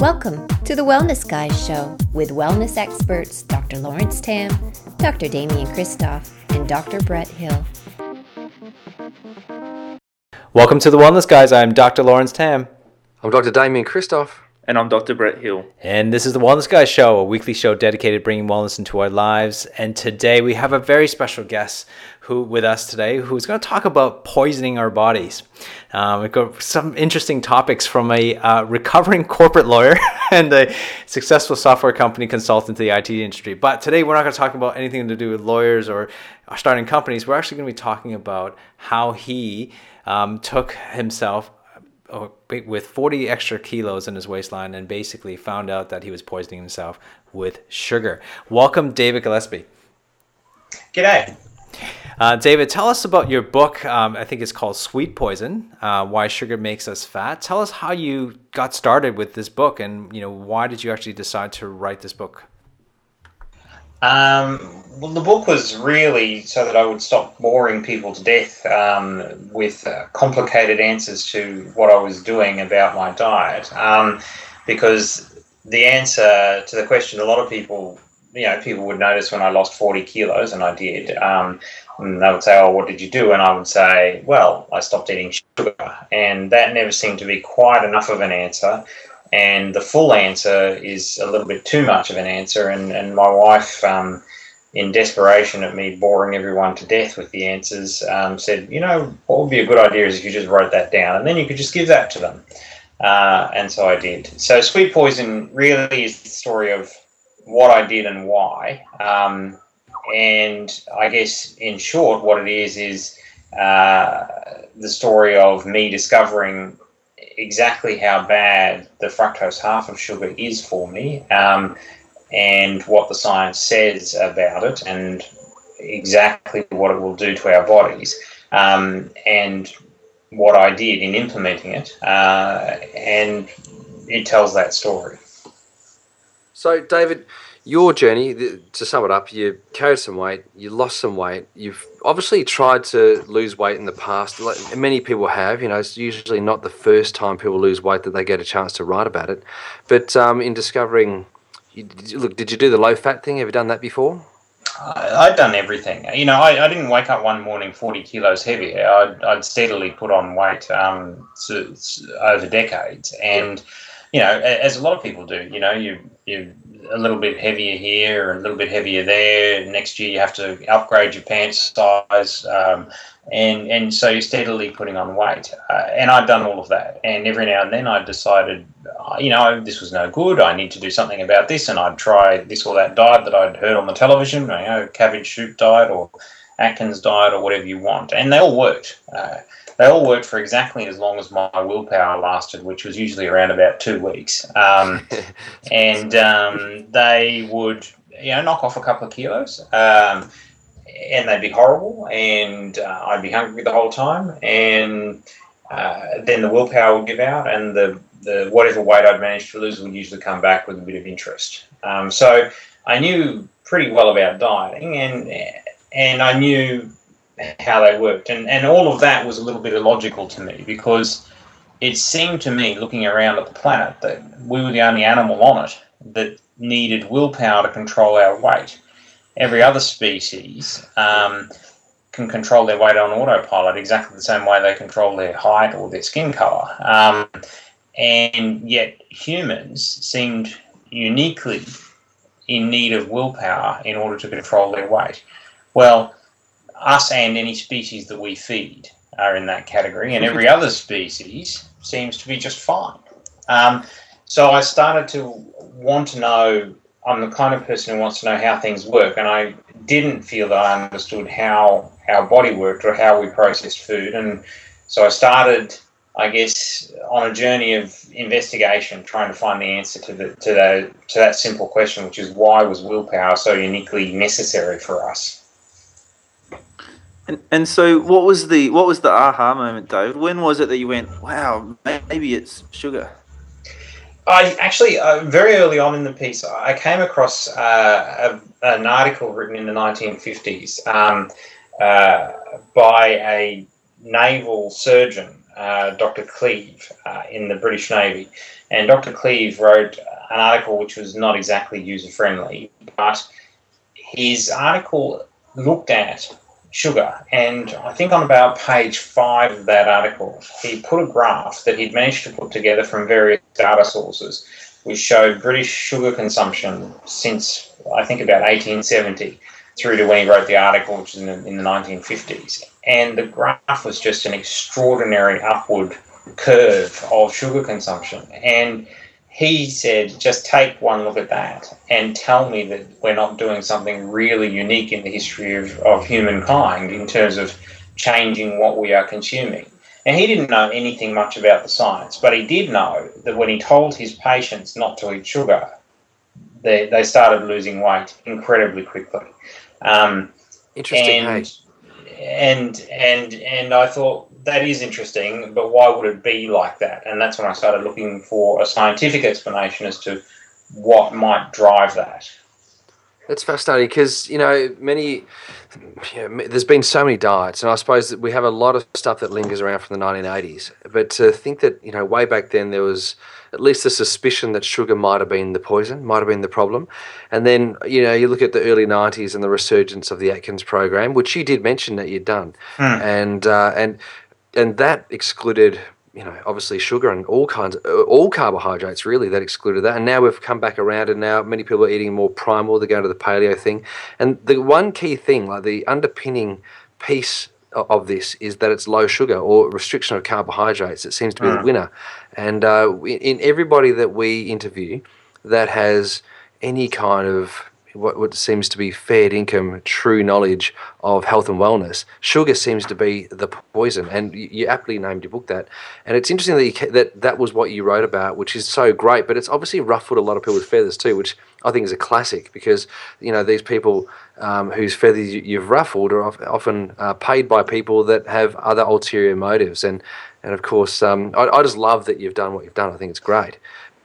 Welcome to the Wellness Guys Show with wellness experts Dr. Lawrence Tam, Dr. Damian Kristof, and Dr. Brett Hill. Welcome to the Wellness Guys. I'm Dr. Lawrence Tam. I'm Dr. Damian Kristof. And I'm Dr. Brett Hill. And this is the Wellness Guys Show, a weekly show dedicated to bringing wellness into our lives. And today we have a very special guest who with us today who's going to talk about poisoning our bodies. Um, we've got some interesting topics from a uh, recovering corporate lawyer and a successful software company consultant to the IT industry. But today we're not going to talk about anything to do with lawyers or starting companies. We're actually going to be talking about how he um, took himself with 40 extra kilos in his waistline and basically found out that he was poisoning himself with sugar. Welcome, David Gillespie. G'day. Uh, David, tell us about your book. Um, I think it's called Sweet Poison: uh, Why Sugar Makes Us Fat. Tell us how you got started with this book, and you know why did you actually decide to write this book? Um, well, the book was really so that I would stop boring people to death um, with uh, complicated answers to what I was doing about my diet. Um, because the answer to the question, a lot of people, you know, people would notice when I lost 40 kilos, and I did. Um, and they would say, "Oh, what did you do?" And I would say, "Well, I stopped eating sugar," and that never seemed to be quite enough of an answer. And the full answer is a little bit too much of an answer. And and my wife, um, in desperation at me boring everyone to death with the answers, um, said, "You know, what would be a good idea is if you just wrote that down, and then you could just give that to them." Uh, and so I did. So sweet poison really is the story of what I did and why. Um, and I guess, in short, what it is is uh, the story of me discovering exactly how bad the fructose half of sugar is for me, um, and what the science says about it, and exactly what it will do to our bodies, um, and what I did in implementing it, uh, and it tells that story. So, David, your journey, to sum it up, you carried some weight, you lost some weight, you've obviously tried to lose weight in the past. Many people have, you know, it's usually not the first time people lose weight that they get a chance to write about it. But um, in discovering, you, look, did you do the low fat thing? Have you done that before? I'd done everything. You know, I, I didn't wake up one morning 40 kilos heavier. I'd, I'd steadily put on weight um, to, to, over decades. And, you know, as a lot of people do, you know, you, you a little bit heavier here, a little bit heavier there. Next year, you have to upgrade your pants size, um, and and so you're steadily putting on weight. Uh, and I'd done all of that, and every now and then I decided, uh, you know, this was no good. I need to do something about this, and I'd try this or that diet that I'd heard on the television, you know, cabbage soup diet or Atkins diet or whatever you want, and they all worked. Uh, they all worked for exactly as long as my willpower lasted, which was usually around about two weeks. Um, and um, they would, you know, knock off a couple of kilos, um, and they'd be horrible, and uh, I'd be hungry the whole time, and uh, then the willpower would give out, and the the whatever weight I'd managed to lose would usually come back with a bit of interest. Um, so I knew pretty well about dieting, and and I knew how they worked. And, and all of that was a little bit illogical to me because it seemed to me, looking around at the planet, that we were the only animal on it that needed willpower to control our weight. Every other species um, can control their weight on autopilot exactly the same way they control their height or their skin color. Um, and yet humans seemed uniquely in need of willpower in order to control their weight. Well, us and any species that we feed are in that category, and every other species seems to be just fine. Um, so I started to want to know. I'm the kind of person who wants to know how things work, and I didn't feel that I understood how our body worked or how we processed food, and so I started, I guess, on a journey of investigation, trying to find the answer to the to the to that simple question, which is why was willpower so uniquely necessary for us? And, and so, what was the what was the aha moment, David? When was it that you went, "Wow, maybe it's sugar"? I actually uh, very early on in the piece, I came across uh, a, an article written in the 1950s um, uh, by a naval surgeon uh, Dr. Cleave uh, in the British Navy. And Dr. Cleave wrote an article which was not exactly user friendly, but his article looked at sugar. And I think on about page five of that article, he put a graph that he'd managed to put together from various data sources, which showed British sugar consumption since I think about 1870 through to when he wrote the article, which was in the, in the 1950s. And the graph was just an extraordinary upward curve of sugar consumption. And he said, just take one look at that and tell me that we're not doing something really unique in the history of, of humankind in terms of changing what we are consuming. And he didn't know anything much about the science, but he did know that when he told his patients not to eat sugar, they, they started losing weight incredibly quickly. Um, Interesting. and, and and and I thought that is interesting, but why would it be like that? And that's when I started looking for a scientific explanation as to what might drive that. That's fascinating because you know many. You know, there's been so many diets, and I suppose that we have a lot of stuff that lingers around from the 1980s. But to think that you know way back then there was at least a suspicion that sugar might have been the poison, might have been the problem, and then you know you look at the early 90s and the resurgence of the Atkins program, which you did mention that you'd done, and uh, and and that excluded you know, obviously sugar and all kinds, of, all carbohydrates really that excluded that. And now we've come back around, and now many people are eating more primal. They're going to the paleo thing, and the one key thing, like the underpinning piece of this, is that it's low sugar or restriction of carbohydrates. It seems to be the winner. And uh, in everybody that we interview that has any kind of what, what seems to be fair income, true knowledge of health and wellness. Sugar seems to be the poison, and you, you aptly named your book that. And it's interesting that, you, that that was what you wrote about, which is so great. But it's obviously ruffled a lot of people's feathers too, which I think is a classic because you know these people um, whose feathers you, have ruffled are often uh, paid by people that have other ulterior motives. And and of course, um, I, I just love that you've done what you've done. I think it's great.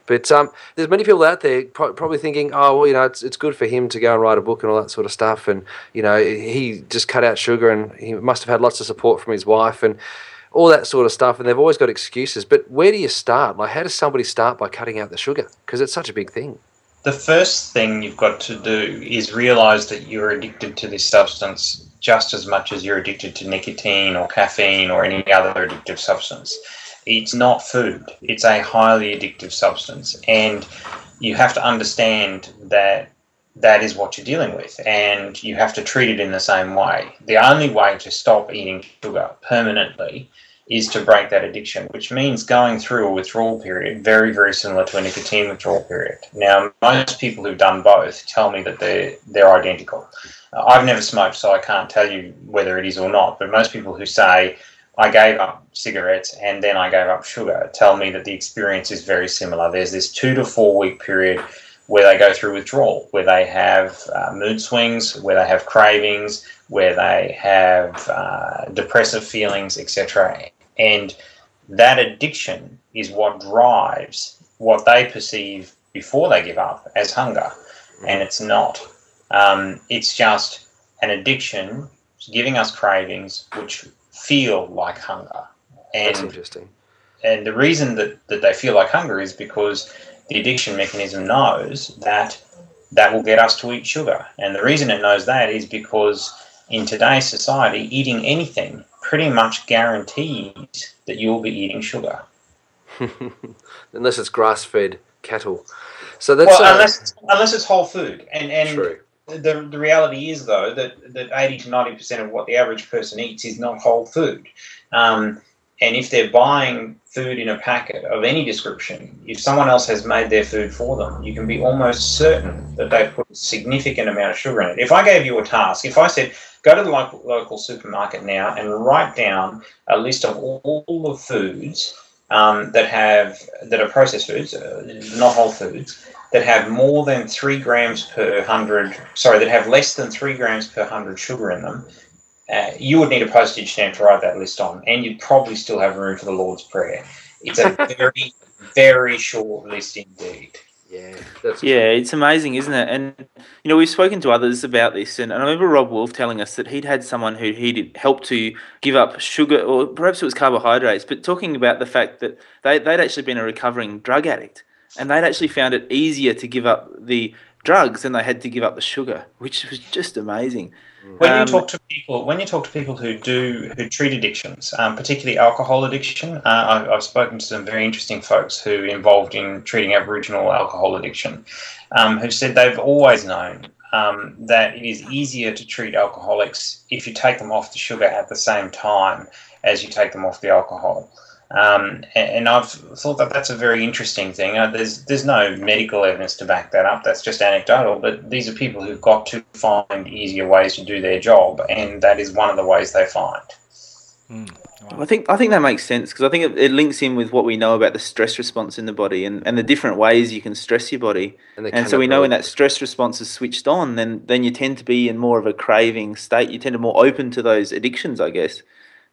But um, there's many people out there pro- probably thinking, oh, well, you know, it's, it's good for him to go and write a book and all that sort of stuff. And, you know, he just cut out sugar and he must have had lots of support from his wife and all that sort of stuff. And they've always got excuses. But where do you start? Like, how does somebody start by cutting out the sugar? Because it's such a big thing. The first thing you've got to do is realize that you're addicted to this substance just as much as you're addicted to nicotine or caffeine or any other addictive substance it's not food. It's a highly addictive substance, and you have to understand that that is what you're dealing with, and you have to treat it in the same way. The only way to stop eating sugar permanently is to break that addiction, which means going through a withdrawal period, very, very similar to a nicotine withdrawal period. Now, most people who've done both tell me that they're they're identical. I've never smoked, so I can't tell you whether it is or not. But most people who say I gave up cigarettes and then I gave up sugar tell me that the experience is very similar. There's this two to four week period where they go through withdrawal, where they have uh, mood swings, where they have cravings, where they have uh, depressive feelings, etc. And that addiction is what drives what they perceive before they give up as hunger, and it's not. Um, it's just an addiction giving us cravings, which feel like hunger. And, That's interesting. And the reason that, that they feel like hunger is because the addiction mechanism knows that that will get us to eat sugar. And the reason it knows that is because in today's society, eating anything pretty much guarantees that you'll be eating sugar. unless it's grass fed cattle. So that's well, uh, unless, unless it's whole food. And, and true. The, the reality is though that, that 80 to 90 percent of what the average person eats is not whole food. Um, and if they're buying food in a packet of any description if someone else has made their food for them you can be almost certain that they've put a significant amount of sugar in it. If i gave you a task if i said go to the local, local supermarket now and write down a list of all, the foods um, that have that are processed foods uh, not whole foods that have more than three grams per hundred, sorry, that have less than three grams per hundred sugar in them, uh, you would need a postage stamp to write that list on, and you'd probably still have room for the Lord's Prayer. It's a very, very short list indeed. Yeah, that's Yeah, it's amazing, isn't it? And you know, we've spoken to others about this, and I remember Robb Wolf telling us that he'd had someone who he'd helped to give up sugar, or perhaps it was carbohydrates, but talking about the fact that they, they'd actually been a recovering drug addict, and they'd actually found it easier to give up the drugs than they had to give up the sugar, which was just amazing. When Um, you talk to people, when you talk to people who do who treat addictions, um, particularly alcohol addiction, uh, I've, I've spoken to some very interesting folks who are involved in treating Aboriginal alcohol addiction, um, who said they've always known um, that it is easier to treat alcoholics if you take them off the sugar at the same time as you take them off the alcohol. Um, and, and I've thought that that's a very interesting thing. Uh, there's there's no medical evidence to back that up. That's just anecdotal. But these are people who've got to find easier ways to do their job, and that is one of the ways they find. I think I think that makes sense because I think it, it links in with what we know about the stress response in the body and, and the different ways you can stress your body. And, And so we know when that stress response is switched on, then then you tend to be in more of a craving state. You tend to more open to those addictions, I guess.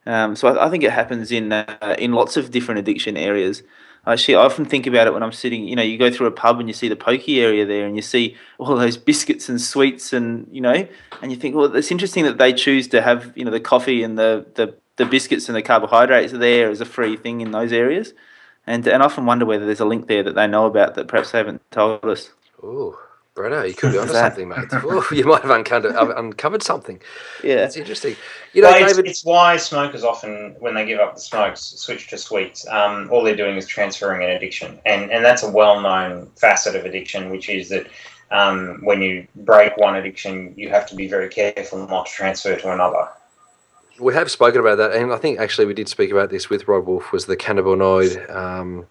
Um, so I, I think it happens in uh, in lots of different addiction areas. I often think about it when I'm sitting. You know, you go through a pub and you see the pokey area there, and you see all those biscuits and sweets, and you know, and you think, well, it's interesting that they choose to have you know the coffee and the the, the biscuits and the carbohydrates there as a free thing in those areas. And and I often wonder whether there's a link there that they know about that perhaps they haven't told us. Ooh, Breno, you could be onto something, mate. Ooh, you might have uncovered, uncovered something. Yeah. That's interesting. You know, Well, it's, David. it's why smokers often, when they give up the smokes, switch to sweets. Um, all they're doing is transferring an addiction, and and that's a well-known facet of addiction, which is that um, when you break one addiction, you have to be very careful not to transfer to another. We have spoken about that, and I think actually we did speak about this with Robb Wolf. Was the cannabinoid um,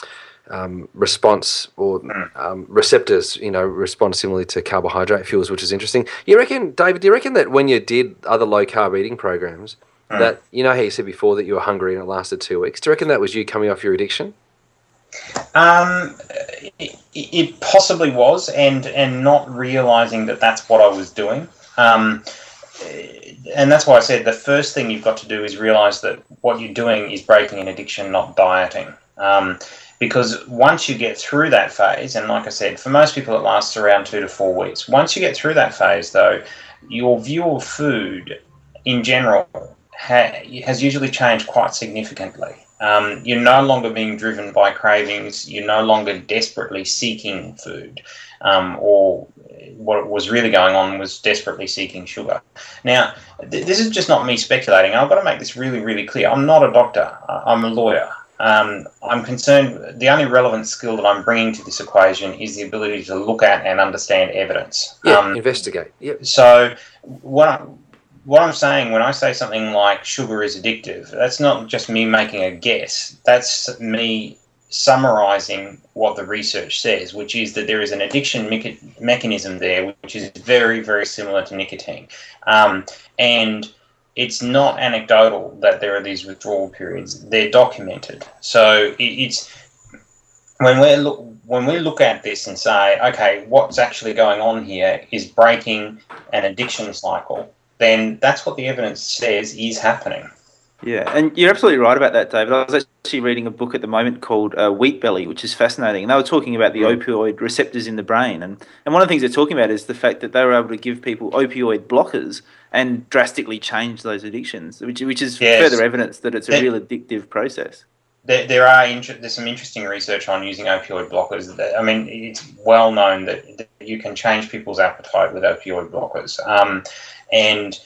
um, response or um, receptors, you know, respond similarly to carbohydrate fuels, which is interesting. You reckon, David? Do you reckon that when you did other low carb eating programs, that you know how you said before that you were hungry and it lasted two weeks? Do you reckon that was you coming off your addiction? Um, it, it possibly was, and and not realizing that that's what I was doing. Um, and that's why I said the first thing you've got to do is realize that what you're doing is breaking an addiction, not dieting. Um, because once you get through that phase, and like I said, for most people it lasts around two to four weeks. Once you get through that phase, though, your view of food in general ha- has usually changed quite significantly. Um, you're no longer being driven by cravings. You're no longer desperately seeking food, um, or what was really going on was desperately seeking sugar. Now, th- this is just not me speculating. I've got to make this really, really clear. I'm not a doctor. I'm a lawyer. Um, I'm concerned. The only relevant skill that I'm bringing to this equation is the ability to look at and understand evidence. Yeah, Um, investigate. Yep. so what I, what I'm saying when I say something like sugar is addictive, that's not just me making a guess. That's me summarizing what the research says, which is that there is an addiction mecha- mechanism there, which is very, very similar to nicotine. Um, and it's not anecdotal that there are these withdrawal periods; they're documented. So it's when we look when we look at this and say, okay, what's actually going on here is breaking an addiction cycle, then that's what the evidence says is happening. Yeah, and you're absolutely right about that, David. I was actually reading a book at the moment called uh, Wheat Belly, which is fascinating. And they were talking about the opioid receptors in the brain. And, and one of the things they're talking about is the fact that they were able to give people opioid blockers and drastically change those addictions, which, which is Yes. further evidence that it's a real addictive process. There, there are inter- there's some interesting research on using opioid blockers. That, I mean, it's well known that, that you can change people's appetite with opioid blockers. Um, and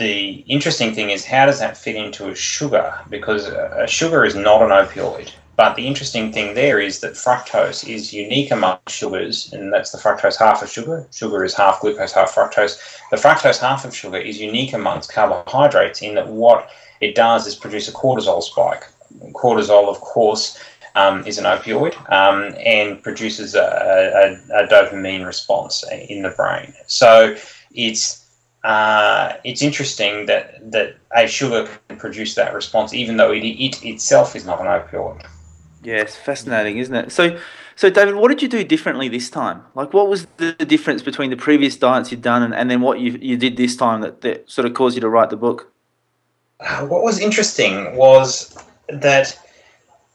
the interesting thing is, how does that fit into a sugar? Because a sugar is not an opioid. But the interesting thing there is that fructose is unique among sugars, and that's the fructose half of sugar. Sugar is half glucose, half fructose. The fructose half of sugar is unique amongst carbohydrates in that what it does is produce a cortisol spike. Cortisol, of course, um, is an opioid um, and produces a, a, a dopamine response in the brain. So it's uh, it's interesting that that a sugar can produce that response, even though it, it itself is not an opioid. Yeah, it's fascinating, isn't it? So, so David, what did you do differently this time? Like, what was the difference between the previous diets you'd done and, and then what you, you did this time that, that sort of caused you to write the book? Uh, what was interesting was that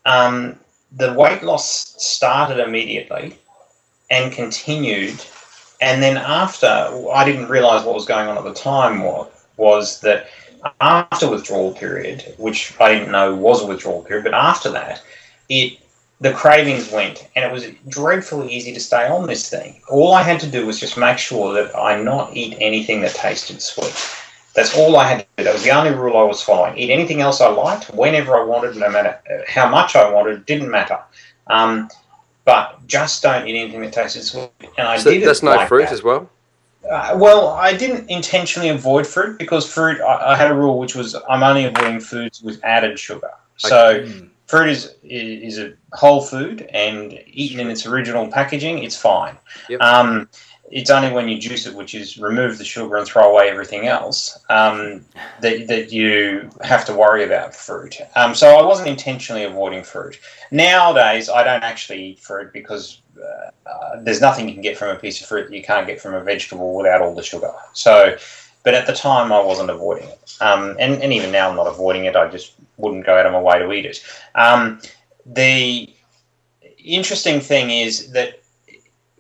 um, the weight loss started immediately, and continued. And then after, I didn't realize what was going on at the time was, that after withdrawal period, which I didn't know was a withdrawal period, but after that, it the cravings went, and it was dreadfully easy to stay on this thing. All I had to do was just make sure that I not eat anything that tasted sweet. That's all I had to do. That was the only rule I was following. Eat anything else I liked, whenever I wanted, no matter how much I wanted, didn't matter. Um, but just don't eat anything that tastes sweet. And I So did it that's no like fruit that. as well. Uh, well, I didn't intentionally avoid fruit because fruit. I, I had a rule which was I'm only avoiding foods with added sugar. So fruit is is a whole food and eaten in its original packaging, it's fine. Yep. Um, it's only when you juice it, which is remove the sugar and throw away everything else, um, that, that you have to worry about fruit. Um, so I wasn't intentionally avoiding fruit. Nowadays, I don't actually eat fruit because uh, uh, there's nothing you can get from a piece of fruit that you can't get from a vegetable without all the sugar. So, but at the time, I wasn't avoiding it, um, and and even now, I'm not avoiding it. I just wouldn't go out of my way to eat it. Um, the interesting thing is that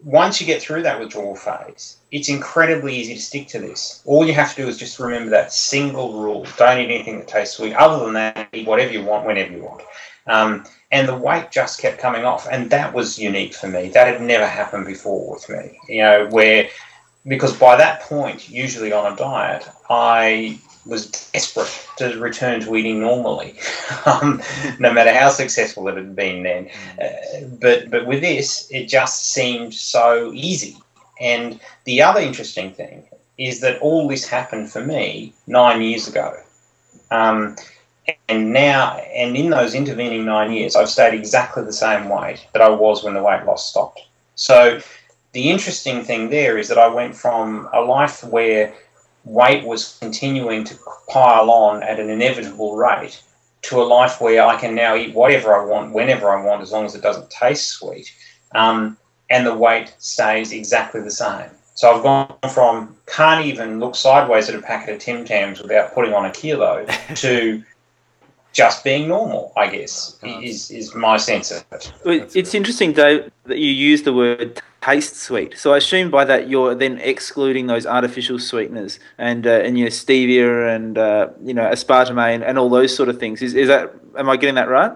once you get through that withdrawal phase, it's incredibly easy to stick to this. All you have to do is just remember that single rule: don't eat anything that tastes sweet. Other than that, eat whatever you want, whenever you want. Um, and the weight just kept coming off, and that was unique for me. That had never happened before with me. You know, where because by that point, usually on a diet, I was desperate to return to eating normally, um, no matter how successful it had been then. Uh, but but with this, it just seemed so easy. And the other interesting thing is that all this happened for me nine years ago. Um, and now, and in those intervening nine years, I've stayed exactly the same weight that I was when the weight loss stopped. So, the interesting thing there is that I went from a life where weight was continuing to pile on at an inevitable rate to a life where I can now eat whatever I want, whenever I want, as long as it doesn't taste sweet. Um, and the weight stays exactly the same. So I've gone from can't even look sideways at a packet of Tim Tams without putting on a kilo to just being normal, I guess, is, is my sense of it. It's interesting, Dave, that you use the word taste sweet. So I assume by that you're then excluding those artificial sweeteners and uh, and you know stevia and uh, you know aspartame and, and all those sort of things. Is is that am I getting that right?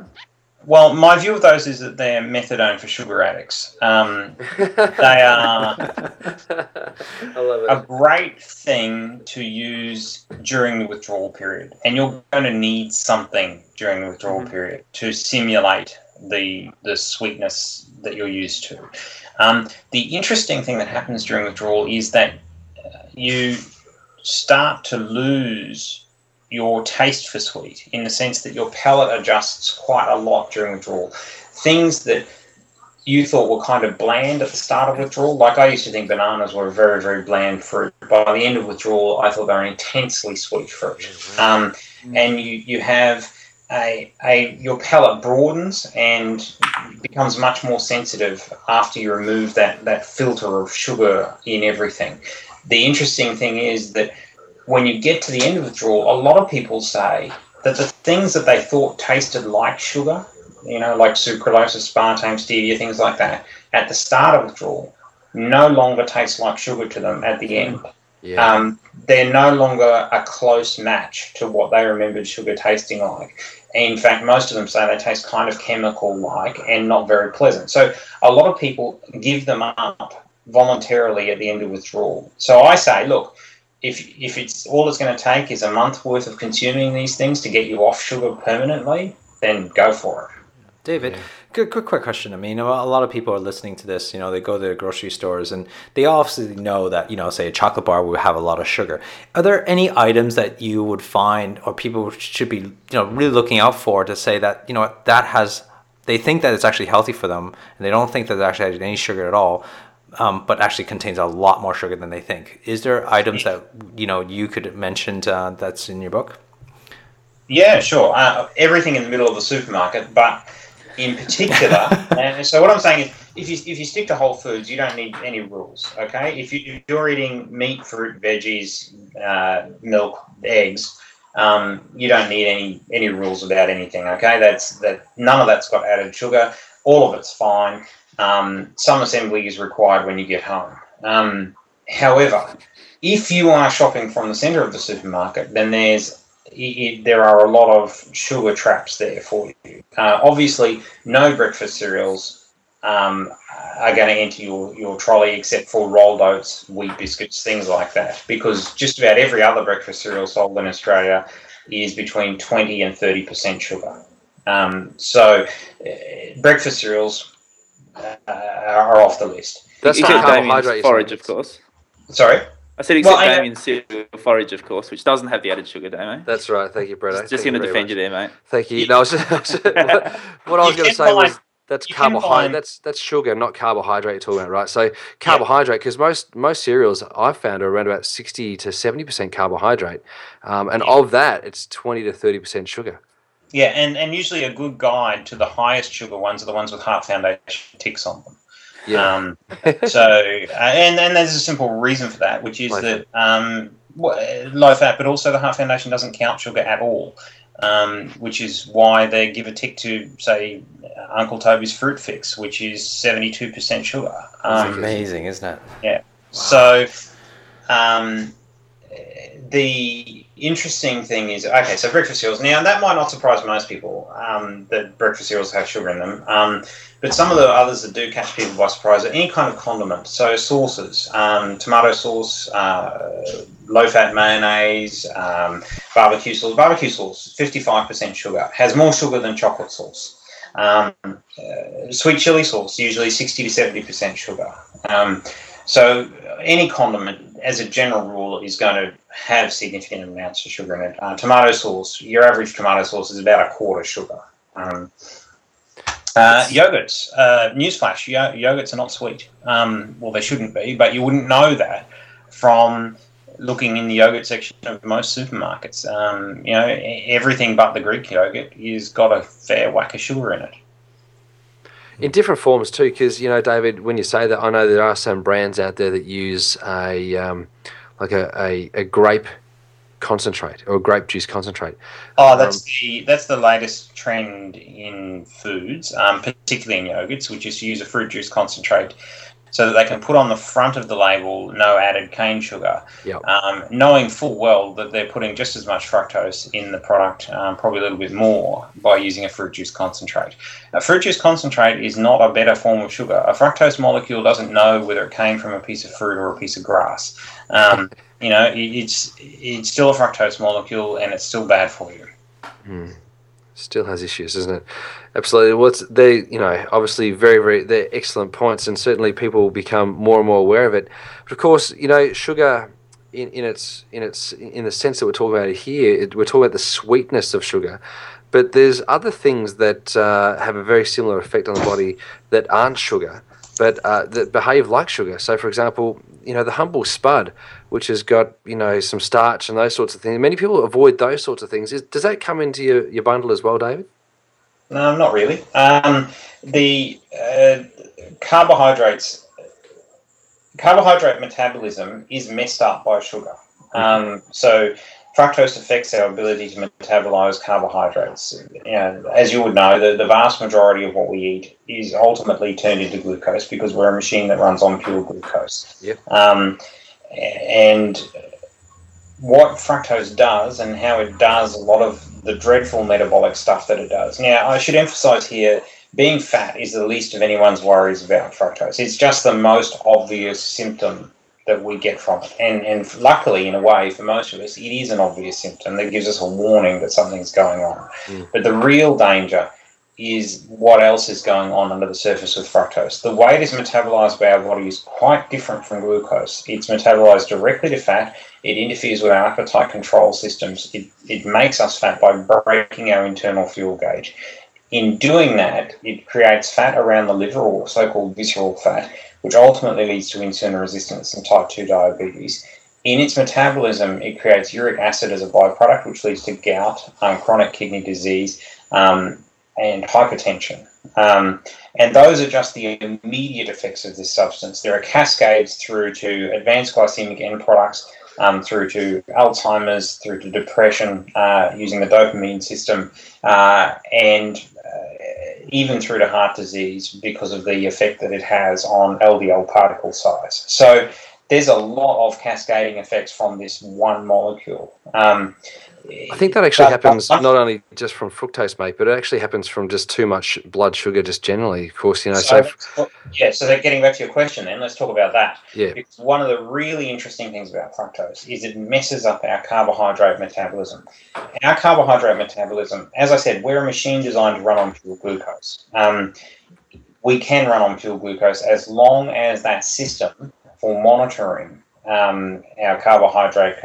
Well, my view of those is that they're methadone for sugar addicts. Um, they are a great thing to use during the withdrawal period, and you're going to need something during the withdrawal period to simulate the the sweetness that you're used to. Um, the interesting thing that happens during withdrawal is that uh, you start to lose your taste for sweet in the sense that your palate adjusts quite a lot during withdrawal. Things that you thought were kind of bland at the start of withdrawal, like I used to think bananas were a very, very bland fruit. By the end of withdrawal, I thought they were intensely sweet fruit. Um, and you, you have a, a your palate broadens and becomes much more sensitive after you remove that, that filter of sugar in everything. The interesting thing is that when you get to the end of withdrawal, a lot of people say that the things that they thought tasted like sugar, you know, like sucralose, aspartame, stevia, things like that, at the start of withdrawal, no longer taste like sugar to them at the end. Yeah. Um, they're no longer a close match to what they remembered sugar tasting like. In fact, most of them say they taste kind of chemical like and not very pleasant. So a lot of people give them up voluntarily at the end of withdrawal. So I say, look, if if it's all it's going to take is a month worth of consuming these things to get you off sugar permanently, then go for it. David, good, quick, quick question. I mean, a lot of people are listening to this. You know, they go to grocery stores and they obviously know that, you know, say a chocolate bar will have a lot of sugar. Are there any items that you would find or people should be, you know, really looking out for to say that, you know, that has, they think that it's actually healthy for them and they don't think that it actually has any sugar at all, um, but actually contains a lot more sugar than they think. Is there items that, you know, you could mention uh, that's in your book? Yeah, sure. Uh, everything in the middle of the supermarket, but in particular, and so what I'm saying is, if you if you stick to whole foods, you don't need any rules. Okay, if, you, you're eating meat, fruit, veggies, uh, milk, eggs, um, you don't need any any rules about anything. Okay, that's that none of that's got added sugar. All of it's fine. Um, some assembly is required when you get home. Um, however, if you are shopping from the center of the supermarket, then there's it, there are a lot of sugar traps there for you. Uh, obviously, no breakfast cereals um, are going to enter your, your trolley except for rolled oats, wheat biscuits, things like that, because just about every other breakfast cereal sold in Australia is between 20 and 30% sugar. Um, so, uh, breakfast cereals uh, are off the list. That's Except not Damian's carbohydrate. forage, of course. Sorry? I said except Well, I- Damian's cereal forage, of course, which doesn't have the added sugar, Damo. That's right. Thank you, Brett. Just, just going to defend you there, mate. Thank you. No, I was just, I was just- what, what I was going to say was that's carbohydrate. That's that's sugar, not carbohydrate. You're talking about, right? So carbohydrate, because most most cereals I've found are around about sixty to seventy percent carbohydrate, um, and of that, it's twenty to thirty percent sugar. Yeah, and, and usually a good guide to the highest sugar ones are the ones with Heart Foundation ticks on them. Yeah. Um, so, uh, and, and there's a simple reason for that, which is that um, low fat, but also the Heart Foundation doesn't count sugar at all, um, which is why they give a tick to, say, Uncle Toby's Fruit Fix, which is 72% sugar. Um, amazing, isn't it? Yeah. So, um, the interesting thing is okay. So breakfast cereals. Now that might not surprise most people um, that breakfast cereals have sugar in them. Um, but some of the others that do catch people by surprise are any kind of condiment. So sauces, um, tomato sauce, uh, low-fat mayonnaise, um, barbecue sauce. Barbecue sauce, fifty-five percent sugar, has more sugar than chocolate sauce. Um, uh, sweet chili sauce, usually sixty to seventy percent sugar. So any condiment, as a general rule, is going to have significant amounts of sugar in it. Uh, tomato sauce, your average tomato sauce is about a quarter sugar. Um, uh, yogurts, uh, newsflash, yo- yogurts are not sweet. Um, well, they shouldn't be, but you wouldn't know that from looking in the yogurt section of most supermarkets. Um, you know, everything but the Greek yogurt is got a fair whack of sugar in it. In different forms too because you know david when you say that i know there are some brands out there that use a um, like a, a, a grape concentrate or grape juice concentrate. Oh, that's the that's the latest trend in foods, um, particularly in yogurts, which is to use a fruit juice concentrate, so that they can put on the front of the label "no added cane sugar," Yep. um, knowing full well that they're putting just as much fructose in the product, um, probably a little bit more, by using a fruit juice concentrate. A fruit juice concentrate is not a better form of sugar. A fructose molecule doesn't know whether it came from a piece of fruit or a piece of grass. Um, you know, it, it's it's still a fructose molecule, and it's still bad for you. Still has issues isn't it? Absolutely. What's they you know obviously very very they're excellent points and certainly people will become more and more aware of it. But of course you know sugar in, in its in its in the sense that we're talking about it here it, we're talking about the sweetness of sugar. But there's other things that uh, have a very similar effect on the body that aren't sugar but uh, that behave like sugar. So for example you know the humble spud which has got you know some starch and those sorts of things many people avoid those sorts of things Is, does that come into your, your bundle as well david No, not really. Um, the uh, carbohydrates, carbohydrate metabolism is messed up by sugar. Um, so fructose affects our ability to metabolize carbohydrates. You know, as you would know, the, the vast majority of what we eat is ultimately turned into glucose because we're a machine that runs on pure glucose. Yep. Um, and what fructose does and how it does a lot of the dreadful metabolic stuff that it does. Now, I should emphasize here being fat is the least of anyone's worries about fructose. It's just the most obvious symptom that we get from it. And, and luckily, in a way, for most of us, it is an obvious symptom that gives us a warning that something's going on. Mm. But the real danger is what else is going on under the surface with fructose. The way it is metabolized by our body is quite different from glucose. It's metabolized directly to fat. It interferes with our appetite control systems. It, it makes us fat by breaking our internal fuel gauge. In doing that, it creates fat around the liver, or so called visceral fat, which ultimately leads to insulin resistance and type 2 diabetes. In its metabolism, it creates uric acid as a byproduct, which leads to gout, um, chronic kidney disease, um, and hypertension. Um, and those are just the immediate effects of this substance. There are cascades through to advanced glycemic end products, um, through to Alzheimer's, through to depression uh, using the dopamine system. Uh, and even through to heart disease because of the effect that it has on LDL particle size. So there's a lot of cascading effects from this one molecule. Um, I think that actually happens not only just from fructose, mate, but it actually happens from just too much blood sugar, just generally. Of course, you know. So, so yeah, so that getting back to your question, then let's talk about that. Yeah. Because one of the really interesting things about fructose is it messes up our carbohydrate metabolism. Our carbohydrate metabolism, as I said, we're a machine designed to run on pure glucose. Um, we can run on pure glucose as long as that system for monitoring um, our carbohydrate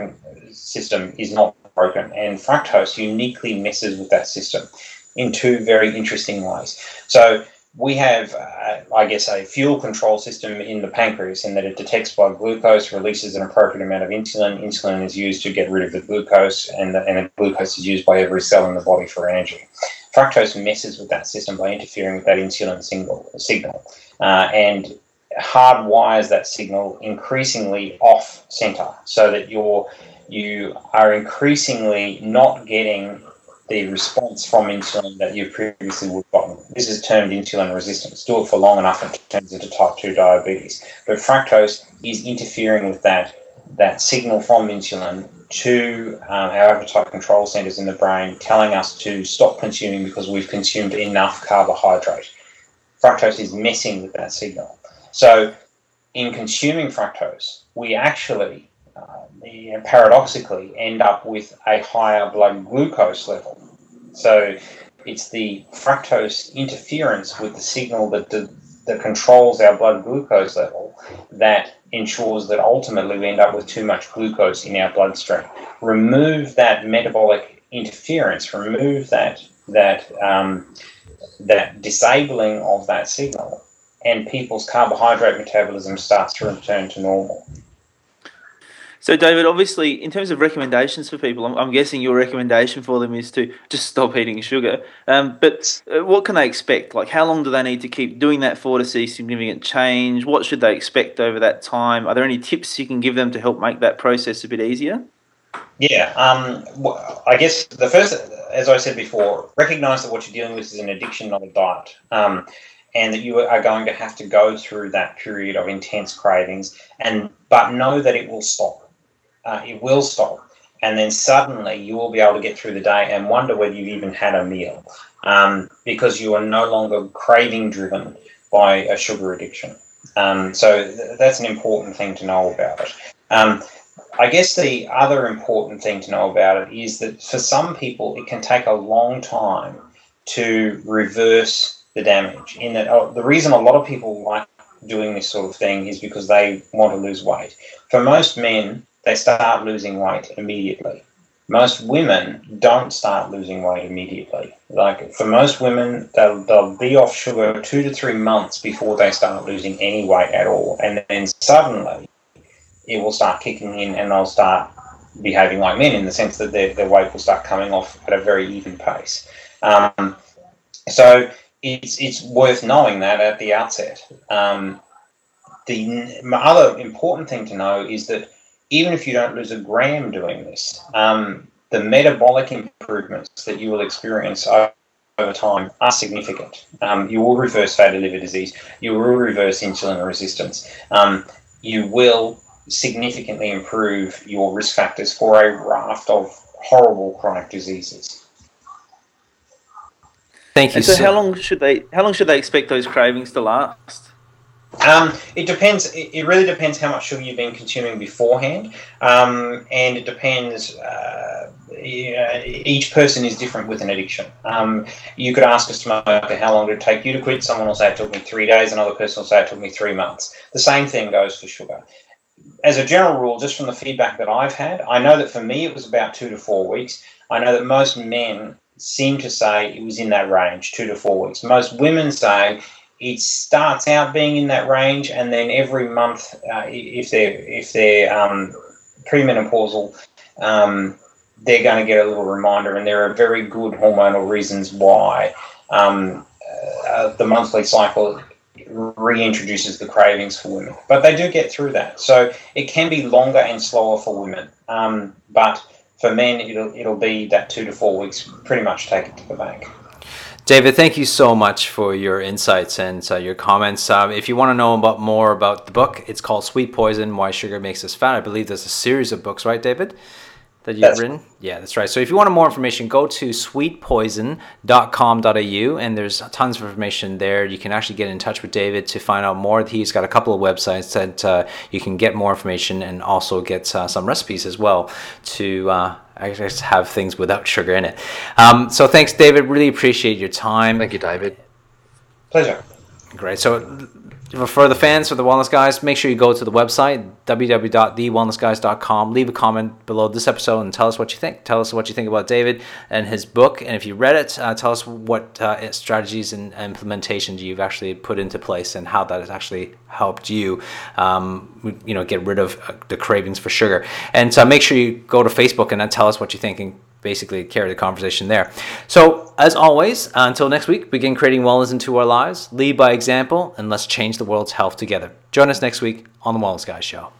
system is not broken. And fructose uniquely messes with that system in two very interesting ways. So we have, uh, I guess, a fuel control system in the pancreas in that it detects blood glucose, releases an appropriate amount of insulin. Insulin is used to get rid of the glucose, and the, and the glucose is used by every cell in the body for energy. Fructose messes with that system by interfering with that insulin signal, signal uh, and hardwires that signal increasingly off center so that you're you are increasingly not getting the response from insulin that you previously would have gotten. This is termed insulin resistance. Do it for long enough, and it turns into type 2 diabetes. But fructose is interfering with that, that signal from insulin to um, our appetite control centers in the brain, telling us to stop consuming because we've consumed enough carbohydrate. Fructose is messing with that signal. So, in consuming fructose, we actually uh, paradoxically end up with a higher blood glucose level. So it's the fructose interference with the signal that the, that controls our blood glucose level that ensures that ultimately we end up with too much glucose in our bloodstream. Remove that metabolic interference, remove that that um, that disabling of that signal, and people's carbohydrate metabolism starts to return to normal. So, David, obviously, in terms of recommendations for people, I'm, I'm, guessing your recommendation for them is to just stop eating sugar. Um, but uh, what can they expect? Like, how long do they need to keep doing that for to see significant change? What should they expect over that time? Are there any tips you can give them to help make that process a bit easier? Yeah, um, I guess the first, as I said before, recognize that what you're dealing with is an addiction, not a diet. Um, and that you are going to have to go through that period of intense cravings and but know that it will stop uh, it will stop. And then suddenly you will be able to get through the day and wonder whether you've even had a meal um, because you are no longer craving driven by a sugar addiction. Um, so th- that's an important thing to know about it. Um, I guess the other important thing to know about it is that for some people, it can take a long time to reverse the damage. In that, oh, the reason a lot of people like doing this sort of thing is because they want to lose weight. For most men, they start losing weight immediately. Most women don't start losing weight immediately. Like for most women, they'll, they'll be off sugar two to three months before they start losing any weight at all. And then suddenly it will start kicking in and they'll start behaving like men in the sense that their, their weight will start coming off at a very even pace. Um, so it's, it's worth knowing that at the outset. Um, the other important thing to know is that even if you don't lose a gram doing this, um, the metabolic improvements that you will experience over time are significant. Um, you will reverse fatty liver disease. You will reverse insulin resistance. Um, you will significantly improve your risk factors for a raft of horrible chronic diseases. Thank you. And so, so, how long should they? How long should they expect those cravings to last? Um, it depends. It, really depends how much sugar you've been consuming beforehand, um, and it depends. Uh, each person is different with an addiction. Um, you could ask a smoker how long did it take you to quit. Someone will say it took me three days. Another person will say it took me three months. The same thing goes for sugar. As a general rule, just from the feedback that I've had, I know that for me it was about two to four weeks. I know that most men seem to say it was in that range, two to four weeks. Most women say it starts out being in that range, and then every month, uh, if they're if they're um, premenopausal, um, they're going to get a little reminder, and there are very good hormonal reasons why um, uh, the monthly cycle reintroduces the cravings for women. But they do get through that, so it can be longer and slower for women. Um, but for men, it'll it'll be that two to four weeks, pretty much take it to the bank. David, thank you so much for your insights and uh, your comments. Um, if you want to know about more about the book, it's called Sweet Poison: Why Sugar Makes Us Fat. I believe there's a series of books, right, David? That you've That's written? Yeah, that's right. So if you want more information, go to sweetpoison.com.au and there's tons of information there. You can actually get in touch with David to find out more. He's got a couple of websites that uh, you can get more information and also get uh, some recipes as well to uh, I guess have things without sugar in it. Um, so thanks, David. Really appreciate your time. Thank you, David. Pleasure. Great. So for the fans, for the Wellness Guys, make sure you go to the website, www.thewellnessguys.com. Leave a comment below this episode and tell us what you think. Tell us what you think about David and his book. And if you read it, uh, tell us what uh, strategies and implementations you've actually put into place and how that has actually helped you, um, you know, get rid of uh, the cravings for sugar. And uh, make sure you go to Facebook and then tell us what you think and basically carry the conversation there. So, as always, until next week, begin creating wellness into our lives, lead by example, and let's change the world's health together. Join us next week on the Wellness Guys Show.